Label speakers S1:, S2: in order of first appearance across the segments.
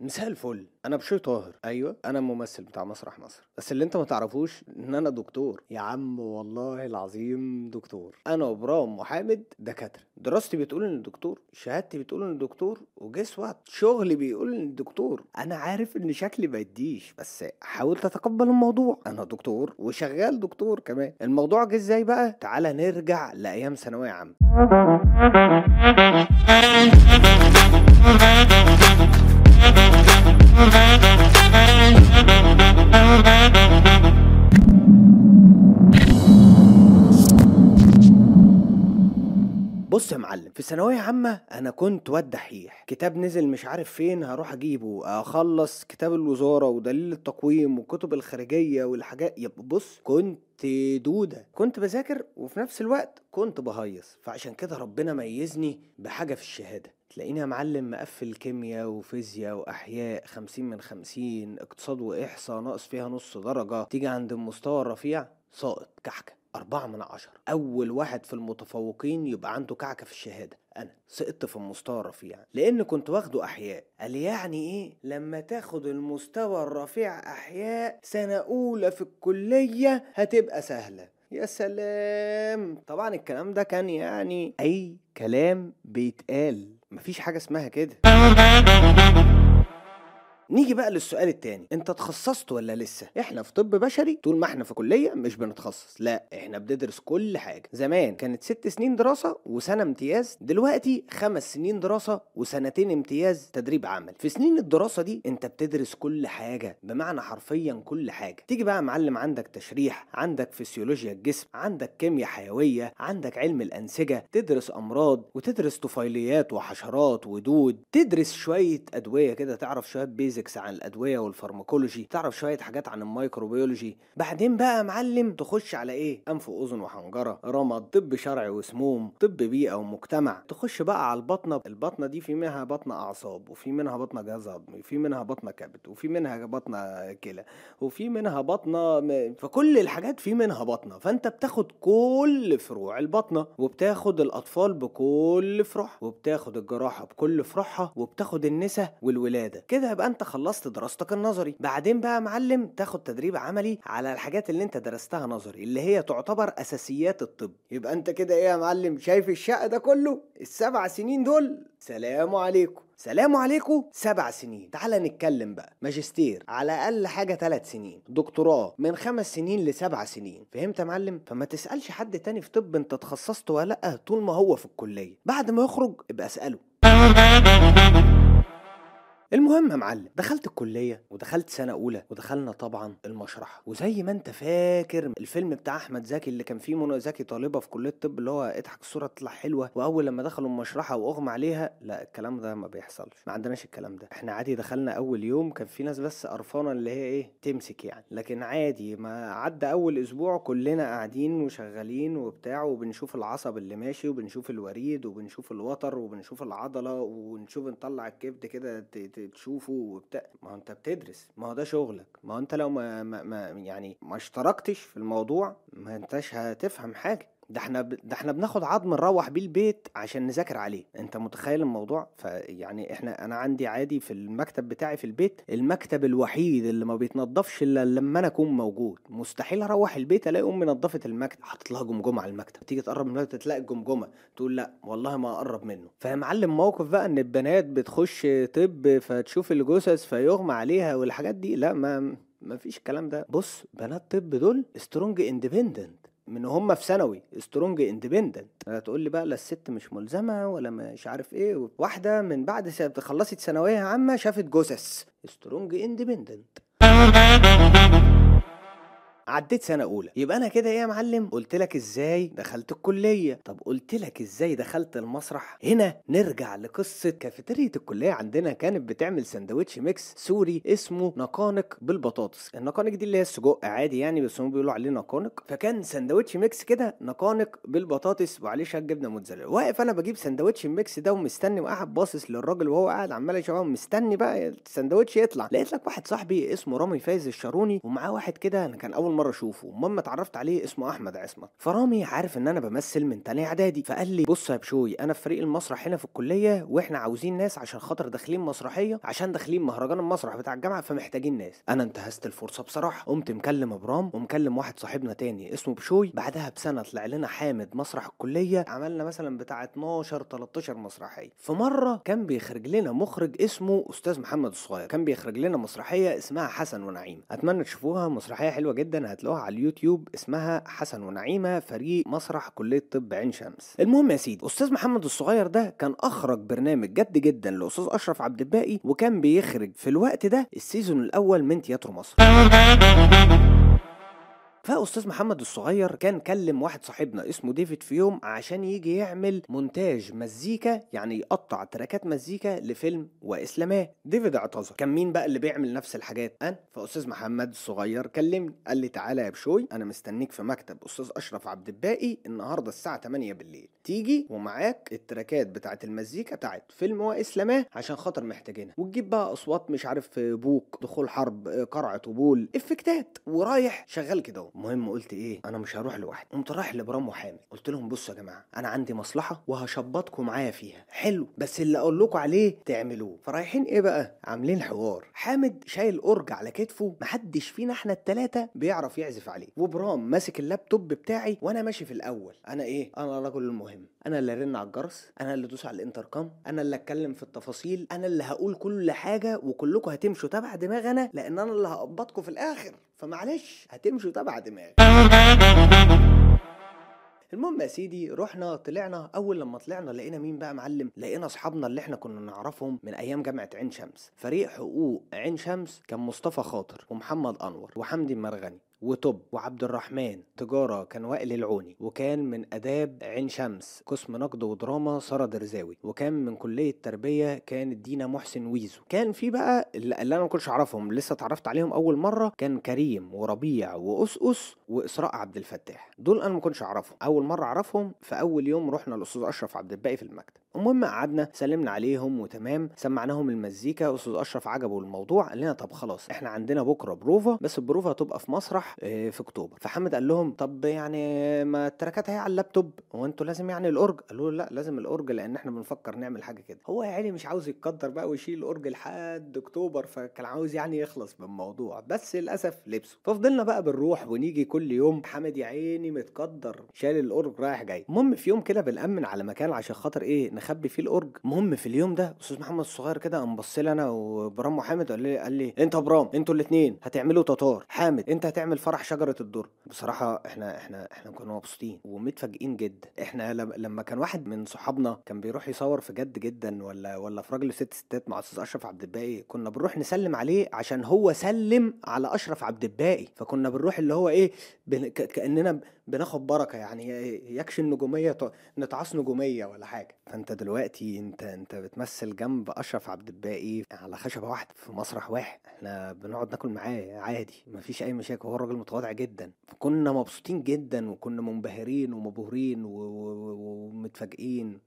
S1: مساء الفل. أنا بشوي طاهر. أيوه. أنا الممثل بتاع مسرح مصر. بس اللي أنت ما تعرفوش إن أنا دكتور. يا عم والله العظيم دكتور. أنا وإبراهيم وحامد دكاترة. دراستي بتقول إن دكتور شهادتي بتقول إن دكتور وجس وات شغلي بيقول إن دكتور. أنا عارف إن شكلي ما يديش بس حاول تتقبل الموضوع. أنا دكتور وشغال دكتور كمان. الموضوع جه إزاي بقى؟ تعالى نرجع لأيام ثانوية عامة. بص يا معلم في ثانوية عامة أنا كنت واد دحيح. كتاب نزل مش عارف فين هروح أجيبه. أخلص كتاب الوزارة ودليل التقويم والكتب الخارجية والحاجات. يبقى بص كنت دودة. كنت بذاكر وفي نفس الوقت كنت بهيص. فعشان كده ربنا ميزني بحاجة في الشهادة. تلاقيني يا معلم مقفل كيمياء وفيزياء وأحياء خمسين من خمسين اقتصاد وإحصاء ناقص فيها نص درجة تيجي عند المستوى الرفيع ساقط كحكة أربعة من عشرة. أول واحد في المتفوقين يبقى عنده كعكة في الشهادة. أنا سقطت في المستوى الرفيع لأن كنت واخده أحياء. قال يعني إيه؟ لما تاخد المستوى الرفيع أحياء سنة أولى في الكلية هتبقى سهلة. يا سلام! طبعا الكلام ده كان يعني أي كلام بيتقال. مفيش حاجة اسمها كده. نيجي بقى للسؤال التاني. انت اتخصصت ولا لسه؟ إحنا في طب بشري طول ما إحنا في كلية مش بنتخصص. لا إحنا بندرس كل حاجة. زمان كانت ست سنين دراسة وسنة امتياز دلوقتي خمس سنين دراسة وسنتين امتياز تدريب عمل في سنين الدراسة دي انت بتدرس كل حاجة بمعنى حرفيا كل حاجة. تيجي بقى معلم عندك تشريح عندك فسيولوجيا الجسم عندك كيمياء حيوية عندك علم الأنسجة تدرس أمراض وتدرس طفيليات وحشرات ودود تدرس شوية أدوية كده تعرف شوية basic ال basics عن الأدوية وال pharmacology تعرف شوية حاجات عن ال microbiology بعدين بقى معلم تخش على إيه؟ أنف وأذن وحنجرة رمد طب شرعي وسموم طب بيئة ومجتمع. تخش بقى على البطنة البطنة دي في منها بطنة أعصاب وفي منها بطنة جهاز هضمي وفي منها بطنة كبد وفي منها بطنة كلى وفي منها بطنة م... فكل الحاجات في منها بطنة. فأنت بتاخد كل فروع البطنة وبتاخد الأطفال بكل فروعها وبتاخد الجراحة بكل فروعها وبتاخد النساء والولادة. كده يبقى أنت خلصت دراستك النظري. بعدين بقى معلم تاخد تدريب عملي على الحاجات اللي انت درستها نظري اللي هي تعتبر أساسيات الطب. يبقى انت كده إيه يا معلم شايف الشقة ده كله؟ السبع سنين دول؟ سلام عليكم. سلام عليكم. سبع سنين. تعال نتكلم بقى. ماجستير على أقل حاجة ثلاث سنين. دكتوراه من خمس سنين لسبع سنين. فهمت يا معلم؟ فما تسألش حد تاني في طب انت اتخصصت ولا لأ طول ما هو في الكلية. بعد ما يخرج ابقى اسأله. المهم يا معلم دخلت الكلية ودخلت سنة أولى ودخلنا طبعا المشرحه وزي ما أنت فاكر الفيلم بتاع أحمد زكي اللي كان فيه منى زكي طالبة في كلية الطب اللي هو اضحك الصورة تطلع حلوة وأول لما دخلوا المشرحة وأغمى عليها لا الكلام ده ما بيحصلش. ما عندناش الكلام ده. إحنا عادي دخلنا أول يوم كان في ناس بس قرفانة اللي هي إيه تمسك يعني. لكن عادي ما عدى أول أسبوع كلنا قاعدين وشغالين وبتاع وبنشوف العصب اللي ماشي وبنشوف الوريد وبنشوف الوتر وبنشوف العضلة ونشوف نطلع الكبد كده تشوفه وبتاع. ما هو انت بتدرس ما هو ده شغلك. ما هو انت لو ما, ما, ما يعني ما اشتركتش في الموضوع ما انتش هتفهم حاجة. ده إحنا ب... ده إحنا بناخد عظم نروح بيه البيت عشان نذاكر عليه. انت متخيل الموضوع؟ فيعني إحنا أنا عندي عادي في المكتب بتاعي في البيت المكتب الوحيد اللي ما بيتنضفش إلا لما أنا أكون موجود. مستحيل أروح البيت ألاقي أمي نظفت المكتب. حاطط لها جمجمة على المكتب. تيجي تقرب من المكتب تلاقي الجمجمة. تقول لأ والله ما أقرب منه. فمعلم موقف بقى إن البنات بتخش طب فتشوف الجثث فيغمى عليها والحاجات دي. لأ ما ما فيش الكلام ده. بص بنات طب دول strong independent من هم في ثانوي strong independent هتقول لي بقى لا الست مش ملزمة ولا مش عارف إيه واحدة من بعد خلصت ثانوية عامة شافت جثث strong independent عديت سنة أولى. يبقى أنا كده إيه يا معلم؟ قلت لك إزاي دخلت الكلية؟ طب قلت لك إزاي دخلت المسرح؟ هنا نرجع لقصة كافيتيريا الكلية عندنا كانت بتعمل سندوتش mix sorry اسمه نقانق بالبطاطس. النقانق دي اللي هي السجق عادي يعني بس هم بيقولوا عليه نقانق فكان سندوتش mix كده نقانق بالبطاطس وعليه شوية جبنة موتزاريلا. واقف أنا بجيب سندوتش ال mix ده ومستني وقاعد باصص للراجل وهو قاعد عمال يشوفه مستني بقى السندوتش يطلع. لقيت لك واحد صاحبي اسمه رامي فايز الشاروني ومعاه واحد كده أنا كان أول مرة أشوفه المهم اتعرفت عليه اسمه أحمد عصمت. فرامي عارف إن أنا بمثل من تانية إعدادي فقال لي بص يا بشوي أنا في فريق المسرح هنا في الكلية وإحنا عاوزين ناس عشان خاطر داخلين مسرحية عشان داخلين مهرجان المسرح بتاع الجامعة فمحتاجين ناس. أنا انتهزت الفرصة بصراحة قمت مكلم إبرام ومكلم واحد صاحبنا تاني اسمه بشوي. بعدها بسنة طلع لنا حامد مسرح الكلية عملنا مثلا بتاع 12 13 مسرحية. في مرة كان بيخرج لنا مخرج اسمه أستاذ محمد الصغير. كان بيخرج لنا مسرحية اسمها حسن ونعيمة. أتمنى تشوفوها مسرحية حلوة جدا. هتلاقوها على اليوتيوب اسمها حسن ونعيمة فريق مسرح كلية طب عين شمس. المهم يا سيدي أستاذ محمد الصغير ده كان أخرج برنامج جد جدا لأستاذ أشرف عبد الباقي وكان بيخرج في الوقت ده ال season الأول من تياترو مصر. فأستاذ محمد الصغير كان كلم واحد صاحبنا اسمه ديفيد في يوم عشان يجي يعمل مونتاج مزيكا يعني يقطع تراكات مزيكا لفيلم وا إسلاماه ديفيد اعتذر. كان مين بقى اللي بيعمل نفس الحاجات؟ أنا. فأستاذ محمد الصغير كلمني قال لي تعالى يا بشوي أنا مستنيك في مكتب أستاذ أشرف عبد الباقي النهارده الساعة 8 بالليل. تيجي ومعاك التراكات بتاعت المزيكا بتاعت فيلم وا إسلاماه عشان خاطر محتاجينها. وتجيب بقى أصوات مش عارف بوق دخول حرب قرع طبول إفكتات. ورايح شغال كده. المهم قلت إيه أنا مش هروح لوحدي. قمت رايح لابرام وحامد قلت لهم بصوا يا جماعة أنا عندي مصلحة وهشبطكم معايا فيها. حلو بس اللي أقول لكم عليه تعملوه. فرايحين إيه بقى؟ عاملين حوار. حامد شايل أورج على كتفه محدش فينا إحنا التلاتة بيعرف يعزف عليه. وإبرام ماسك اللابتوب بتاعي وأنا ماشي في الأول. أنا إيه؟ أنا الرجل المهم. أنا اللي أرن على الجرس أنا اللي أدوس على الانتركم أنا اللي أتكلم في التفاصيل أنا اللي هقول كل حاجة وكلكم هتمشوا تبع دماغنا لأن أنا اللي هقبضكم في الآخر. فمعلش هتمشوا تبع دماغي. المهم يا سيدي رحنا طلعنا. أول لما طلعنا لقينا مين بقى معلم؟ لقينا أصحابنا اللي إحنا كنا نعرفهم من أيام جامعة عين شمس. فريق حقوق عين شمس كان مصطفى خاطر ومحمد أنور وحمدي المرغني وتوب وعبد الرحمن تجارة كان وائل العوني وكان من آداب عين شمس قسم نقد ودراما سارة درزاوي وكان من كلية تربية كانت دينا محسن ويزو. كان في بقى اللي أنا ما كنتش أعرفهم لسه اتعرفت عليهم أول مرة كان كريم وربيع وأسأس وإسراء عبد الفتاح. دول أنا ما كنتش أعرفهم. أول مرة أعرفهم في أول يوم رحنا للأستاذ أشرف عبد الباقي في المكتب. المهم قعدنا سلمنا عليهم وتمام سمعناهم المزيكا أستاذ أشرف عجبه الموضوع قال لنا طب خلاص إحنا عندنا بكرة بروفا بس البروفا هتبقى في مسرح آه، في أكتوبر. فحامد قال لهم طب يعني ما التراكات هي على اللابتوب هو أنتوا لازم يعني الأورج؟ قالوا له لا لازم الأورج لأن إحنا بنفكر نعمل حاجة كده. هو يا عيني مش عاوز يتقدر بقى ويشيل الأورج لحد أكتوبر فكان عاوز يعني يخلص من الموضوع بس للأسف لبسه. ففضلنا بقى بنروح ونيجي كل يوم حامد يا عيني متقدر شال الأورج رايح جاي. المهم في يوم كده بنأمن على مكان عشان خاطر إيه نخبي فيه الأورج. المهم في اليوم ده أستاذ محمد الصغير كده قام بص لي أنا وإبرام وحامد قال لي قال لي أنت وبرام أنتوا الاثنين هتعملوا تتار حامد أنت هتعمل فرح شجرة الدر. بصراحة إحنا إحنا إحنا كنا مبسوطين ومتفاجئين جدا. إحنا لم- لما كان واحد من صحابنا كان بيروح يصور في جد جدا ولا ولا في راجل ست ستات مع أستاذ أشرف عبد الباقي كنا بنروح نسلم عليه عشان هو سلم على أشرف عبد الباقي. فكنا بنروح اللي هو إيه بن... ك... كأننا بناخد بركة يعني يكشي النجومية ت- نتعاص نجومية ولا حاجة. فانت دلوقتي انت انت بتمثل جنب اشرف عبد الباقي على خشبة واحدة في مسرح واحد. إحنا بنقعد ناكل معاه عادي مفيش أي مشاكل هو راجل متواضع جدا. كنا مبسوطين جدا وكنا منبهرين ومبهورين ومتفاجئين.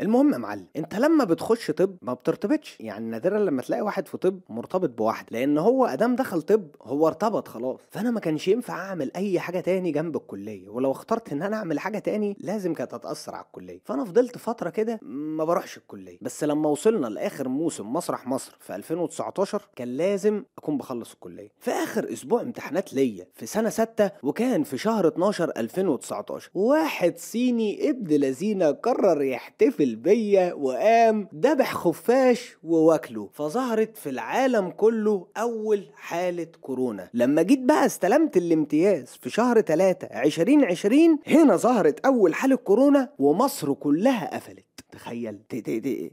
S1: المهم يا معلم انت لما بتخش طب ما بترتبطش. يعني نادرا لما تلاقي واحد في طب مرتبط بواحد لأن هو أدام دخل طب هو ارتبط خلاص. فأنا ما كانش ينفع أعمل أي حاجة تاني جنب الكلية ولو اخترت إن أنا أعمل حاجة تاني لازم كانت هتأثر على الكلية. فأنا فضلت فترة كده ما بروحش الكلية. بس لما وصلنا لآخر موسم مسرح مصر في 2019 كان لازم أكون بخلص الكلية. في آخر أسبوع امتحانات ليا في سنة ستة وكان في شهر 12 2019 واحد صيني ابن لذينة قرر يحتفل بيا وقام ذبح خفاش وواكله فظهرت في العالم كله أول حالة كورونا. لما جيت بقى استلمت الامتياز في شهر 3 2020 هنا ظهرت أول حالة كورونا ومصر كلها قفلت. تخيل ت- ت- ت-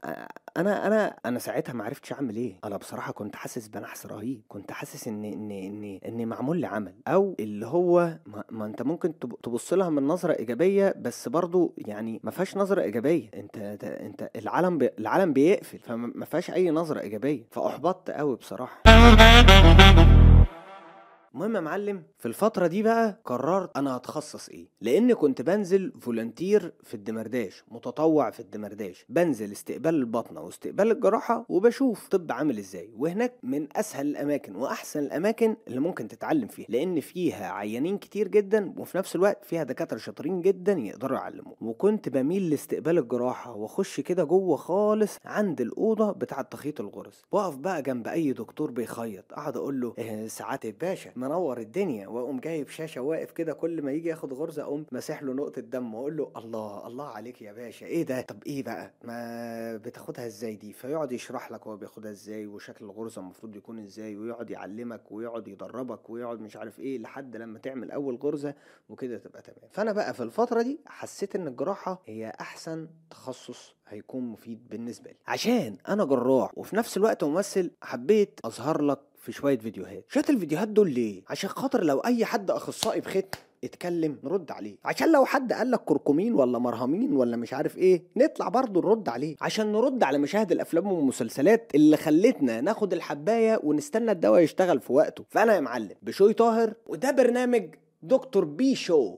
S1: أنا أنا أنا ساعتها ما عرفتش أعمل إيه. أنا بصراحة كنت حاسس بنحس رهيب كنت حاسس إن إن إن إن معمول لي عمل أو اللي هو ما, ما أنت ممكن تب- تبص لها من نظرة إيجابية بس برضو يعني ما فيهاش نظرة إيجابية. أنت, أنت العالم بي العالم بيقفل فما فيهاش أي نظرة إيجابية. فأحبطت قوي بصراحة. المهم يا معلم في الفترة دي بقى قررت أنا هتخصص إيه. لأن كنت بنزل volunteer في الدمرداش متطوع في الدمرداش. بنزل استقبال البطنة واستقبال الجراحة وبشوف طب عامل إزاي. وهناك من أسهل الأماكن وأحسن الأماكن اللي ممكن تتعلم فيها. لأن فيها عيانين كتير جدا وفي نفس الوقت فيها دكاترة شاطرين جدا يقدروا يعلموك. وكنت بميل لاستقبال الجراحة وأخش كده جوه خالص عند الأوضة بتاعة تخيط الغرز. وأقف بقى جنب أي دكتور بيخيط أقعد أقول له إيه سعاده الباشا منور الدنيا واقوم جايب شاشة واقف كده كل ما يجي ياخد غرزة اقوم ماسح له نقطة دم واقول له الله الله عليك يا باشا إيه ده؟ طب إيه بقى؟ ما بتاخدها إزاي دي؟ فيقعد يشرح لك هو بياخدها إزاي وشكل الغرزة المفروض يكون إزاي ويقعد يعلمك ويقعد يدربك ويقعد مش عارف إيه لحد لما تعمل اول غرزة وكده تبقى تمام. فانا بقى في الفترة دي حسيت ان الجراحة هي احسن تخصص هيكون مفيد بالنسبة لي. عشان أنا جراح وفي نفس الوقت ممثل حبيت اظهر لك في شوية فيديوهات. شوية الفيديوهات دول ليه؟ عشان خاطر لو أي حد أخصائي بختم اتكلم نرد عليه. عشان لو حد قال لك كركمين ولا مرهمين ولا مش عارف إيه نطلع برضه نرد عليه. عشان نرد على مشاهد الأفلام والمسلسلات اللي خلتنا ناخد الحباية ونستنى الدواء يشتغل في وقته. فأنا يا معلم بشوي طاهر وده برنامج دكتور بي شو